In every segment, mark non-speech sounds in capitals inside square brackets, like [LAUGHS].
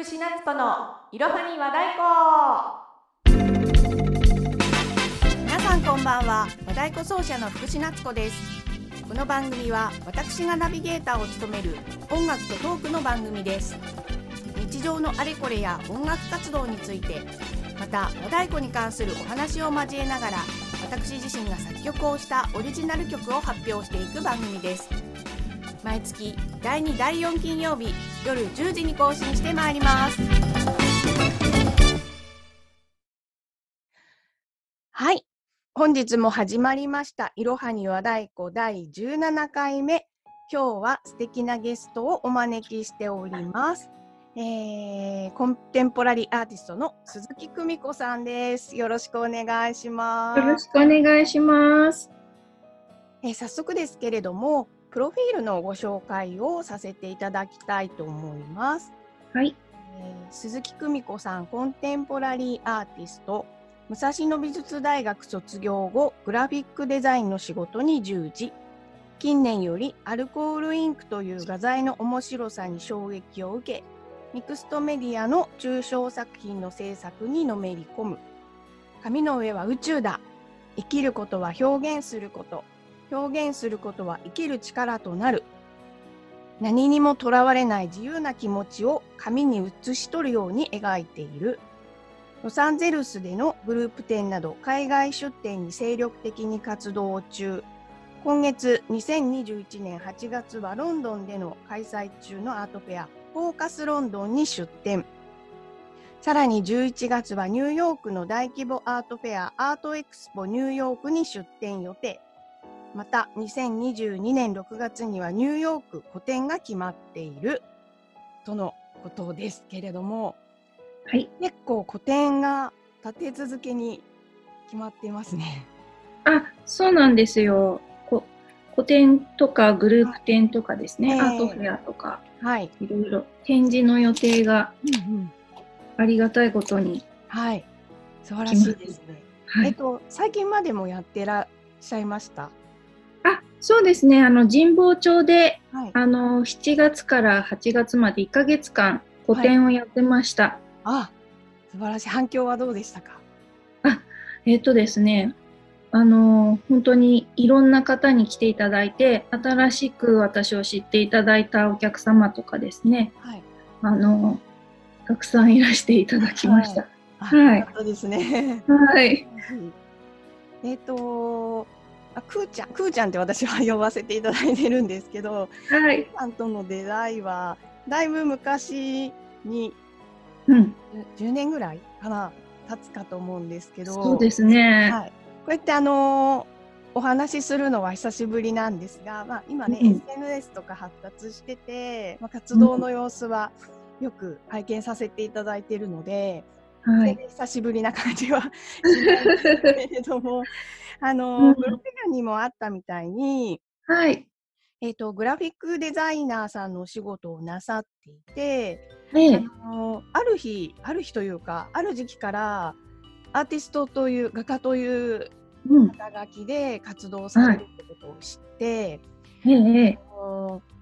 福士夏子のいろはに和太鼓皆さんこんばんは。和太鼓奏者の福士夏子です。この番組は私がナビゲーターを務める音楽とトークの番組です。日常のあれこれや音楽活動についてまた和太鼓に関するお話を交えながら私自身が作曲をしたオリジナル曲を発表していく番組です。毎月第2第4金曜日夜10時に更新してまいりますはい本日も始まりましたいろはに和太鼓第17回目今日は素敵なゲストをお招きしておりますえー、コンテンポラリーアーティストの鈴木久美子さんです。よろしくお願いします。よろしくお願いします。えー、早速ですけれども、プロフィールのご紹介をさせていただきたいと思います。はい。えー、鈴木久美子さん、コンテンポラリーアーティスト、武蔵野美術大学卒業後、グラフィックデザインの仕事に従事。近年よりアルコールインクという画材の面白さに衝撃を受け、ミクストメディアの抽象作品の制作にのめり込む。紙の上は宇宙だ。生きることは表現すること。表現することは生きる力となる。何にもとらわれない自由な気持ちを紙に写し取るように描いている。ロサンゼルスでのグループ展など海外出展に精力的に活動中。今月2021年8月はロンドンでの開催中のアートフェアフォーカスロンドンに出展。さらに11月はニューヨークの大規模アートフェアアートエクスポニューヨークに出展予定。また2022年6月にはニューヨーク個展が決まっている。とのことですけれども、はい、結構個展が立て続けに決まっていますね。あ、そうなんですよ。こ個展とかグループ展とかですね、えー、アートフェアとか、はい、いろいろ。展示の予定がありがたいことに、はい、素晴らしいですね。はい、えっと最近までもやってらっしゃいました？あ、そうですね。あの神保町で、はい、あの7月から8月まで1ヶ月間個展をやってました。はい、あ、素晴らしい。反響はどうでしたか？あ、えっ、とですね。あの本当にいろんな方に来ていただいて新しく私を知っていただいたお客様とかですね、はい、あのたくさんいらしていただきました。はい、はい、ですね。はい。[LAUGHS] えっ、とあくーちゃんくーちゃんって私は呼ばせていただいてるんですけど、はい。さんとの出会いはだいぶ昔に、うん、10年ぐらいかな経つかと思うんですけど、そうですね。はい。こうやってあのー、お話しするのは久しぶりなんですが、まあ、今ね、うん、SNS とか発達してて、まあ、活動の様子はよく拝見させていただいているので、うん、はい、久しぶりな感じはしないけれども [LAUGHS] あのー、うん、ブログにもあったみたいに、はい。えーと、とグラフィックデザイナーさんのお仕事をなさっていて、ええ、あのー、ある日ある日というかある時期からアーティストという画家という肩書きで活動されるってことを知って、はい、ええ、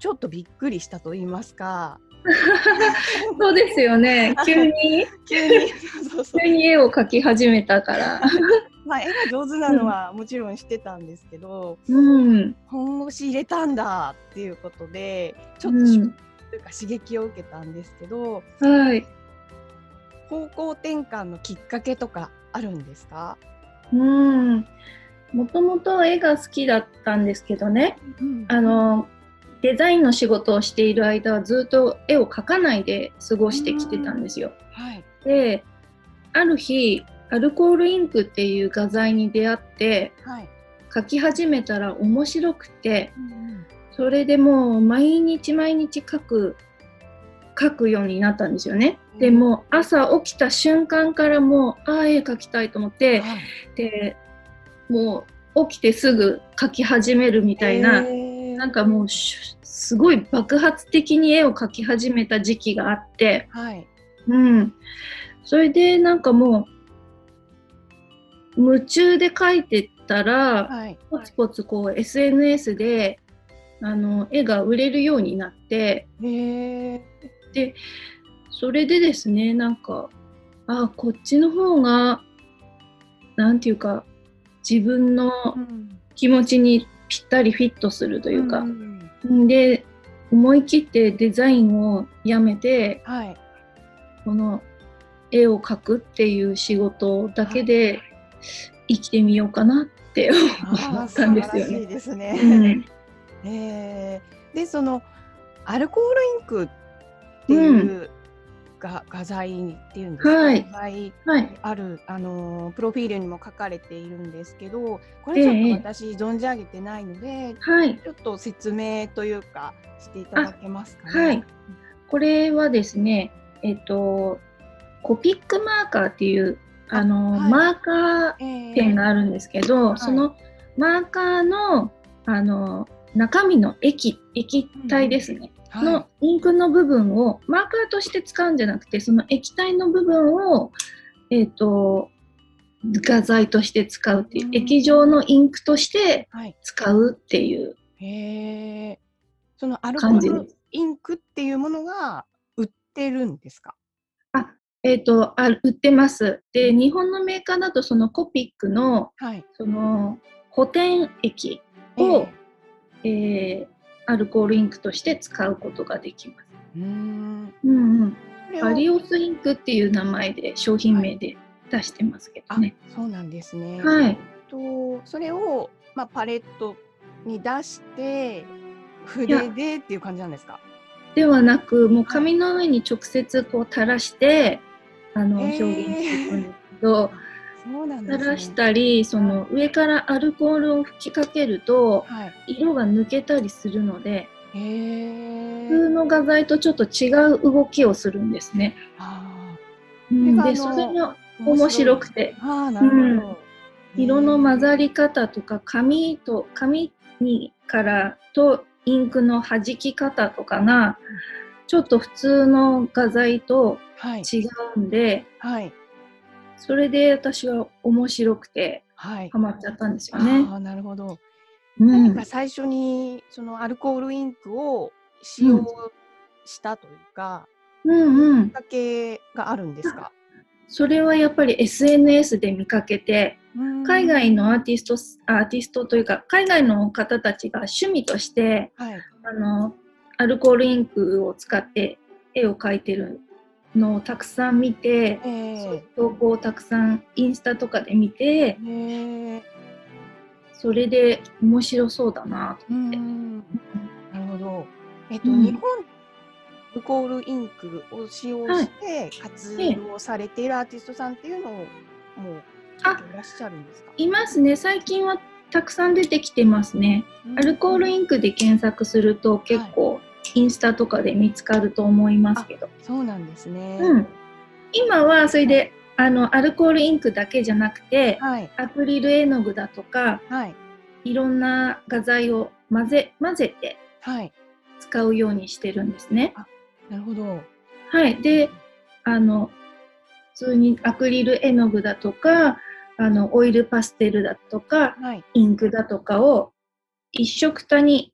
ちょっとびっくりしたと言いますか。[LAUGHS] そうですよね。急に？[LAUGHS] 急に。急に絵を描き始めたからまあ絵が上手なのはもちろん知ってたんですけど、うん、本腰入れたんだっていうことでちょっと、うん、というか刺激を受けたんですけど、はい、方向転換のきっかけとかあるんですか？うん。もともと絵が好きだったんですけどね、うん、あのデザインの仕事をしている間はずっと絵を描かないで過ごしてきてたんですよ。はい、である日アルコールインクっていう画材に出会って、はい、描き始めたら面白くて、うん、それでもう毎日毎日描く描くようになったんですよね。でも朝起きた瞬間からもうああ絵描きたいと思って、はい、でもう起きてすぐ描き始めるみたいな、なんかもうすごい爆発的に絵を描き始めた時期があって、はい、うん、それでなんかもう夢中で描いてたら、はい、ポツポツこう SNS であの絵が売れるようになってでそれでですね、なんか、あこっちの方が、なんていうか、自分のうん。気持ちにぴったりフィットするというか、んで、思い切ってデザインをやめて、はい。この絵を描くっていう仕事だけで生きてみようかなって思ったんですよね。ですうね。ん [LAUGHS] えーでそのアルコールインクっていうが、画材っていうんですか、はい画材はい。あるあのープロフィールにも書かれているんですけどこれちょっええと私存じ上げてないので、はい。ちょっと説明というかしていただけますかね？はい。これはですね、えっと、コピックマーカーっていう、あの、あはいマーカーえーペンがあるんですけど、いそのマーカーの、あの、中身の液、液体ですね。はいのインクの部分をマーカーとして使うんじゃなくてその液体の部分を、えー、と画材として使うっていう、うん液状のインクとしてはい使うっていうへえ。そのアルコール。インクっていうものが売ってるんですか？あえっ、とあ売ってます。で日本のメーカーだとそのコピックのはい。その補填液を、えーアルコールインクとして使うことができます。うーん。うんうん、バリオスインクっていう名前で商品名で出してますけどあね。、そうなんですね。はい。とそれをまあパレットに出して筆でっていう感じなんですか？ではなくもう紙の上に直接こう垂らしてあの、表現してんですけどそうなんですね。垂らしたりその上からアルコールを吹きかけるとはい。色が抜けたりするので。普通の画材とちょっと違う動きをするんですね。あうん、でそれが面白く。て。色の混ざり。り方とか紙と紙にからとインクの弾き方とかがちょっと普通の画材とはい。違うんではい。それで私は面白くてはいハ。マっちゃったんですよね。ああ、なるほど。うん何か、最初にそのアルコールインクを使用したというか、うんうんきっ、かけがあるんですか？それはやっぱり SNS で見かけて海外のアーティストアーティストというか海外の方たちが趣味としてはい。あのアルコールインクを使って絵を描いてるのをたくさん見て、えそういう投稿をたくさんインスタとかで見てえへえ。それで面白そうだなとう思って。ん。なるほど。えっと、うん日本アルコールインクを使用して活動をされているアーティストさんっていうのをもうあいらっしゃるんですか？いますね最近はたくさん出てきてますね。アルコールインクで検索すると結構インスタとかで見つかると思いますけど、そうなんですね。うん、今はそれであのアルコールインクだけじゃなくてはいアクリル絵の具だとかはいいろんな画材を混ぜ混ぜてはい。使うようにしてるんですね。なるほど。はい、であの普通にアクリル絵の具だとかあのオイルパステルだとかはい。インクだとかを一緒くたに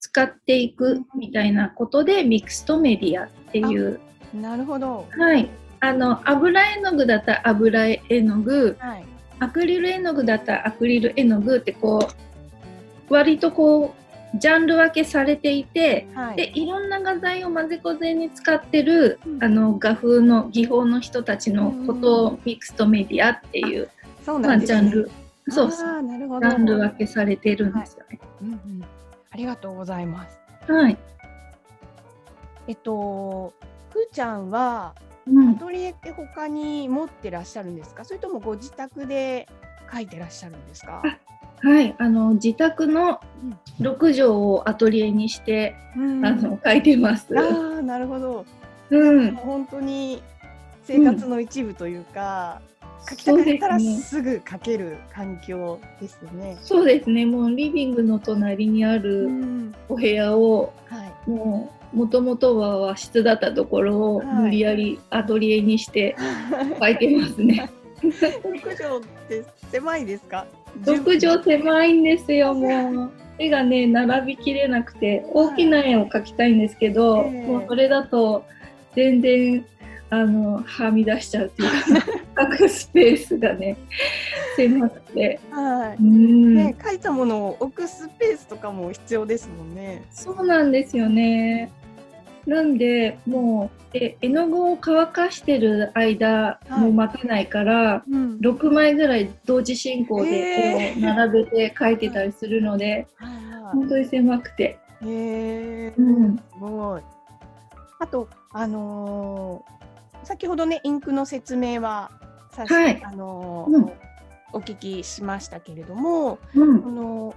使っていくみたいなことでミクストメディアっていう、なるほど。はい、あの油絵の具だったら油絵の具はい。アクリル絵の具だったらアクリル絵の具ってこう割とこうジャンル分けされていてはい。でいろんな画材を混ぜこぜに使ってる、うんあの画風の技法の人たちのことをミクストメディアっていう、まあ、そうなんですねジャンルそうそうなるほジど。ャンル分けされてるんですよね。うんうん。ありがとうございます。はい、えっと、ふーちゃんはアうん、トリエって他に持ってらっしゃるんですか？それともご自宅で書いてらっしゃるんですか？はい、あの自宅の6畳をアトリエにして、うんあの書いてます。あーなるほど。うん、本当に生活の一部というか、書きたかったらですぐ書ける環境ですよね。そうですね。もうリビングの隣にあうるんお部屋を、はい。もうもともとは和室だったところをはい無理やりアトリエにして [LAUGHS] 書いてますね。6畳って狭いですか？6畳狭いんですよ。もう絵がね並びきれなくて大きな絵を描きたいんですけど、ええもうそれだと全然あのはみ出しちゃうっていうか [LAUGHS] 書くスペースがね [LAUGHS] 狭くて、はい。うんね、書いたものを置くスペースとかも必要ですもんね。そうなんですよね。なんでもうえ絵の具を乾かしてる間はいもう待てないから、うん6枚ぐらい同時進行えでこう並べて書いてたりするので、本当に狭くて。い。へえ。うんすごい。あと、あのー先ほどね、インクの説明はさし、はい。あのーうん。お聞きしましたけれども、うん。この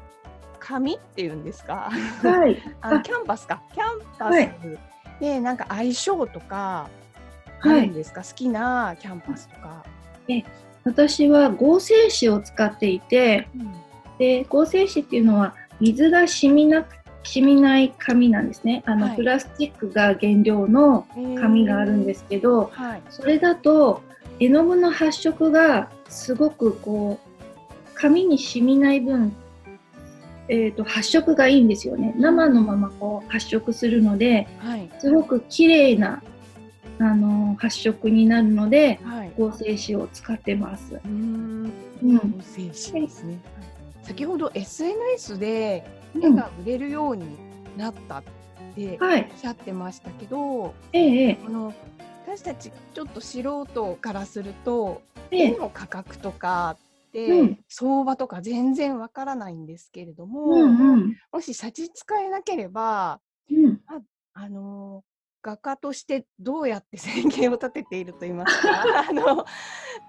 紙っていうんですか、はい、[LAUGHS] あキャンパスか、キャンパはい。スでなんか相性とかあはい、るんですか、好きなキャンパスとか。私は合成紙を使っていてで合成紙っていうのは水が染みなく染みない紙なんですねあの、はいプラスチックが原料の紙があるんですけど、はい。それだと絵の具の発色がすごくこう紙に染みない分、えー、と発色がいいんですよね生のままこう発色するのではい。すごく綺麗なあの発色になるのではい。合成紙を使ってます。うん合成紙ですね。先ほど SNS で絵うん。が売れるようになったっておっはい、しゃってましたけど、えええあの私たちちょっと素人からすると絵の価格とかっ相場とか全然わからないんですけれども、うんうん。もし差し支えなければうん。あの画家としてどうやって生計を立てていると言いますか？[LAUGHS] あの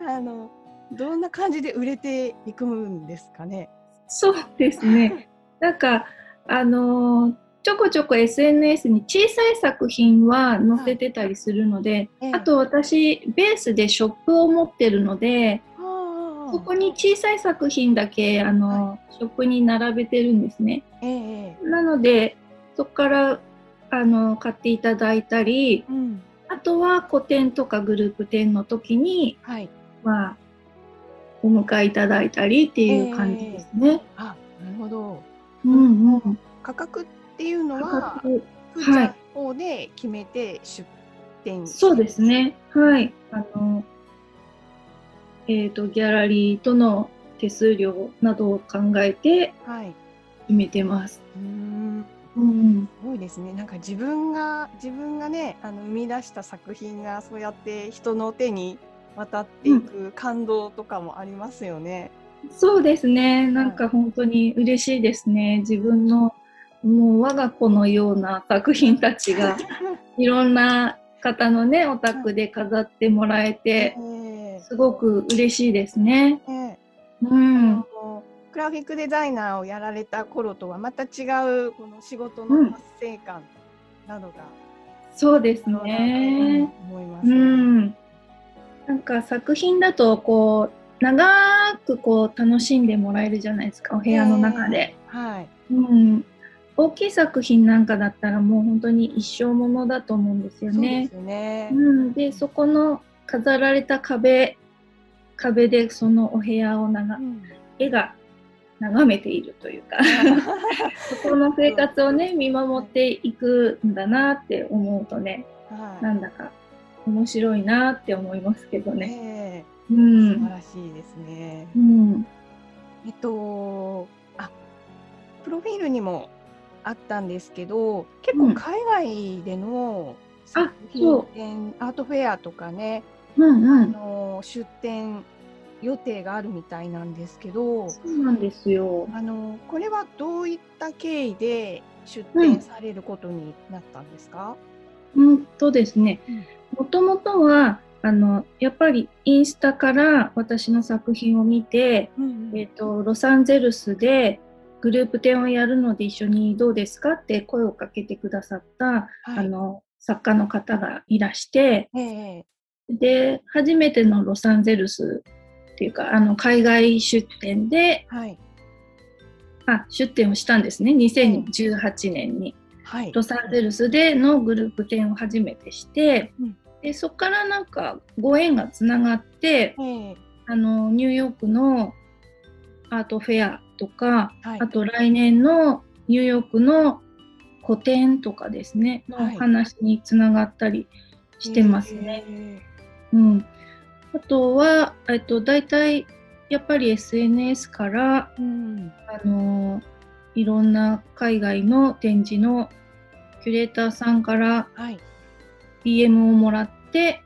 あのどんな感じで売れていくんですかね？そうですね。なんかあのーちょこちょこ SNS に小さい作品は載せてたりするので、ええ。あと私ベースでショップを持ってるので、そこに小さい作品だけあの、ショップに並べてるんですね。ええなのでそこからあの買っていただいたり、うん。あとは個展とかグループ展の時にはい、まあお迎えいただいたりっていう感じですね。あなるほどうんうん。価格っていうの価は格ふーちゃんの方で決めて出店そうですね。はい。あの、えっ、と、ギャラリーとの手数料などを考えてはい決めてます。うーんうん。すごいですねなんか自分が自分がねあの生み出した作品がそうやって人の手に渡っていく感動とかもありますよね。そうですね。なんか本当に嬉しいですね。自分のもう我が子のような作品たちが [LAUGHS] いろんな方のね、お宅で飾ってもらえて、えすごく嬉しいですね。うん。のグラフィックデザイナーをやられた頃とはまた違うこの仕事の達成感などがそうですね。思います。うん、なんか作品だとこう長くこう楽しんでもらえるじゃないですかお部屋の中で、はい。うん、大きい作品なんかだったらもう本当に一生ものだと思うんですよそうでねす。よね。うん、でそこの飾られた壁壁でそのお部屋をながうん絵が眺めているというか [LAUGHS] そこの生活をね見守っていくんだなって思うとねはいなんだか面白いなって思いますけどね。ねうえ素晴ん。らしいですね。うん。えっと、あ、プロフィールにもあったんですけど、結うん構海外でのあ作品展、アートフェアとかね、あうんうん。の出展予定があるみたいなんですけど、そうなんですよ。あのこれはどういった経緯で出展されることになったんですか？うんとですねうん。もともとはあのやっぱりインスタから私の作品を見て、うんえっ、とロサンゼルスでグループ展をやるので一緒にどうですかって声をかけてくださった、はい。あの作家の方がいらして、ええ。で初めてのロサンゼルスっていうかあの海外出展ではい。あ出展をしたんですね2018年に。はい。ロサンゼルスでのグループ展を初めてして、うんでそこからなんかご縁がつながってええあのニューヨークのアートフェアとか、はいあと来年のニューヨークの個展とかですねのはい話につながったりしてますね。へうん、あとは、えっと、大体やっぱり SNS から、ーうん。あのいろんな海外の展示のキュレーターさんからはい。DM をもらって、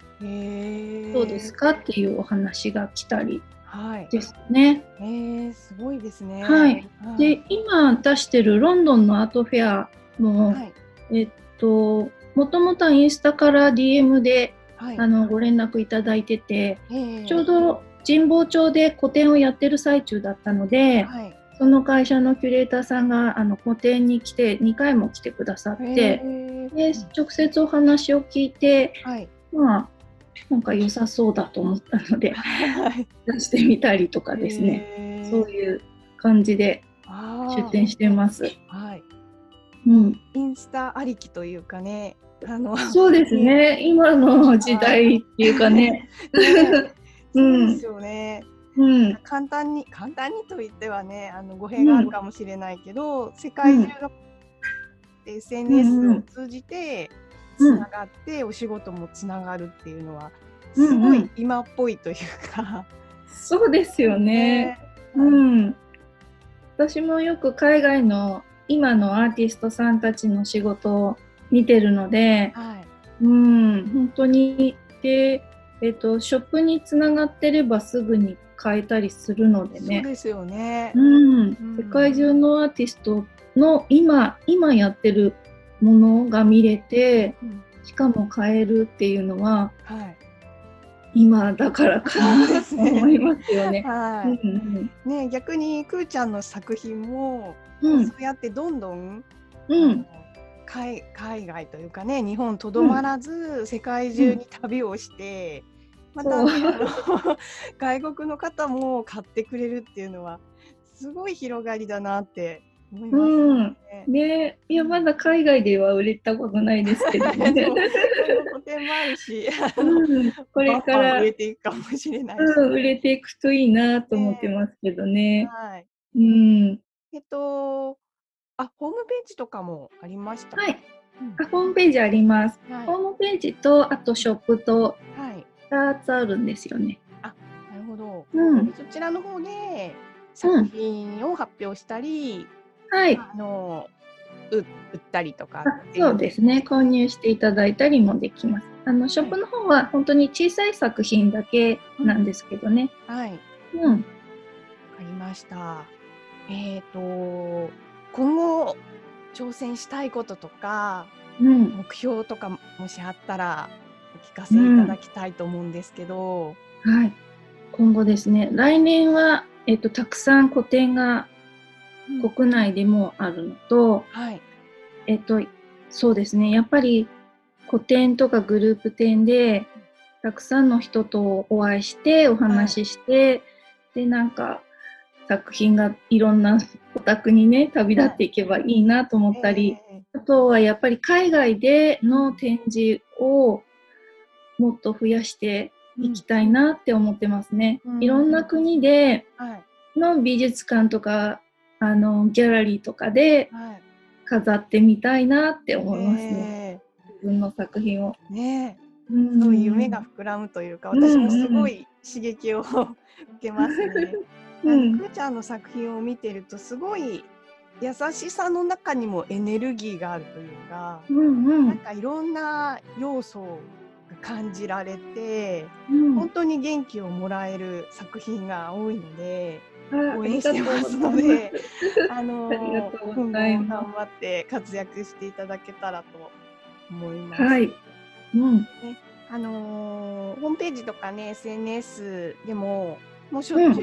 どうですかっていうお話が来たりはい。ですね。えー、すごいですね。はいで、今出してるロンドンのアートフェアも、はい。えっと、もともとはインスタから DM ではい。あのご連絡いただいてて、えーちょうど神保町で個展をやってる最中だったので、はい。その会社のキュレーターさんがあの個展に来て2回も来てくださって、で直接お話を聞いてはい。まあなんか良さそうだと思ったので [LAUGHS] はい。出してみたりとかですね、そういう感じで出展してます。はい。うん、インスタありきというかね。あの。そうですね今の時代っていうかね、[LAUGHS] [LAUGHS] そうんですよね。うん、簡単に簡単にと言ってはねあの語弊があるかもしれないけど、世界中の SNS を通じてつうんながって、お仕事もつながるっていうのはうんすごうんい今っぽいというか、そうですよね。うん、私もよく海外の今のアーティストさんたちの仕事を見てるので、はい。うん、本当にで、えっと、ショップにつながってればすぐに買えたりするのでそうね、ですよね。うん。ん。世界中のアーティストの今今やってるものが見れてうん。しかも買えるっていうのははい。今だからかなと思いますよね。はうんいね逆にくーちゃんの作品も、うん。うんそうやってどんどんうん。海海外というかね日本とどまらず、世界中に旅をして、また、ね、[LAUGHS] 外国の方も買ってくれるっていうのはすごい広がりだなって思いますよね。ねいやまだ海外では売れたことないですけどね。個展もあるし、あのうんこれから売れていくかもしれないし。うん、売れていくといいなと思ってますけどね。はい。うん、えっと、あ、ホームページとかもありました。はい、うんあホームページあります。はい。ホームページとあとショップとはい。2つあるんですよね。なるほど。うんそちらの方で作品を発表したり、はい、あのう売ったりとかそうですね。購入していただいたりもできます。あのショップの方は本当に小さい作品だけなんですけどね。はい。わうん、かりました。えっ、と今後挑戦したいこととかうん、目標とかもしあったらお聞かせいただきたいと思うんですけど。はい。今後ですね、来年はえっとたくさん個展が国内でもあるのと、はい。えっと、そうですね、やっぱり個展とかグループ展で、たくさんの人とお会いして、お話しして、で、なんか、作品がいろんなお宅にね、旅立っていけばいいなと思ったり、えあとはやっぱり海外での展示をもっと増やしてーいきたいなって思ってますね。うん。いろんな国ではい。の美術館とか、あの、ギャラリーとかではい。飾ってみたいなって思いますね。ね自分の作品を。えねえうんそういう夢が膨らむというか、うん私もすごい刺激を [LAUGHS] 受けますね。[LAUGHS] うんくーちゃんの作品を見てるとすごい優しさの中にもエネルギーがあるというか、うんうんなんかいろんな要素が感じられて、うん本当に元気をもらえる作品が多いので、あ応援してますので、あの今後頑張って活躍していただけたらと思いま。ますすはい。うん。あのーホームページとかね SNS でももうしょっちゅ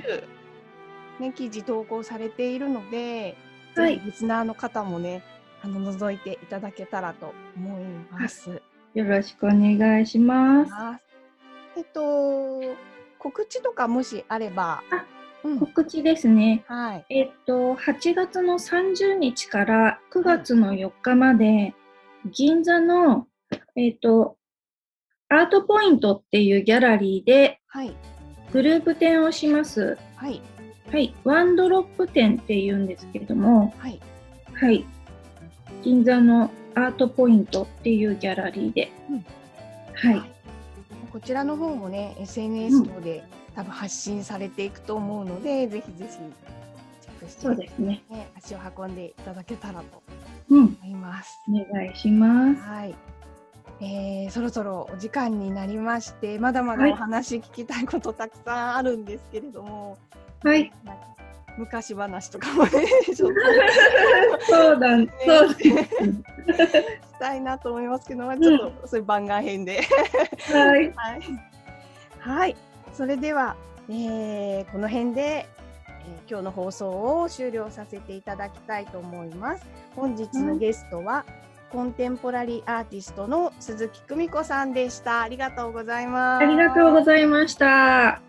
う、ね記事投稿されているので、はいリスナーの方もねあの覗いていただけたらと思います。よろしくお願いします。あえっと告知とかもしあれば、あうん、告知ですね。はいえっと、8月の30日から9月の4日まで、銀座の、えっと、アートポイントっていうギャラリーではいグループ展をします。はいはい。ワンドロップ展っていうんですけども、はいはい。銀座のアートポイントっていうギャラリーで、うんはい。こちらの方もね SNS 等で、多分発信されていくと思うので、ぜひぜひチェックして、そうですね。ね、足を運んでいただけたらとうん。思います。お願いします。はい。えーそろそろお時間になりましてまだまだはいお話聞きたいことたくさんあるんですけれども、はい。なんか昔話とかもねちょっそうだ、ねそうです。と [LAUGHS] したいなと思いますけど、まあちょっとそういう番外編ではい。はい、はい、それでは、えーこの辺で、えー今日の放送を終了させていただきたいと思います。本日のゲストは、コンテンポラリーアーティストの鈴木久美子さんでした。ありがとうございます。ありがとうございました。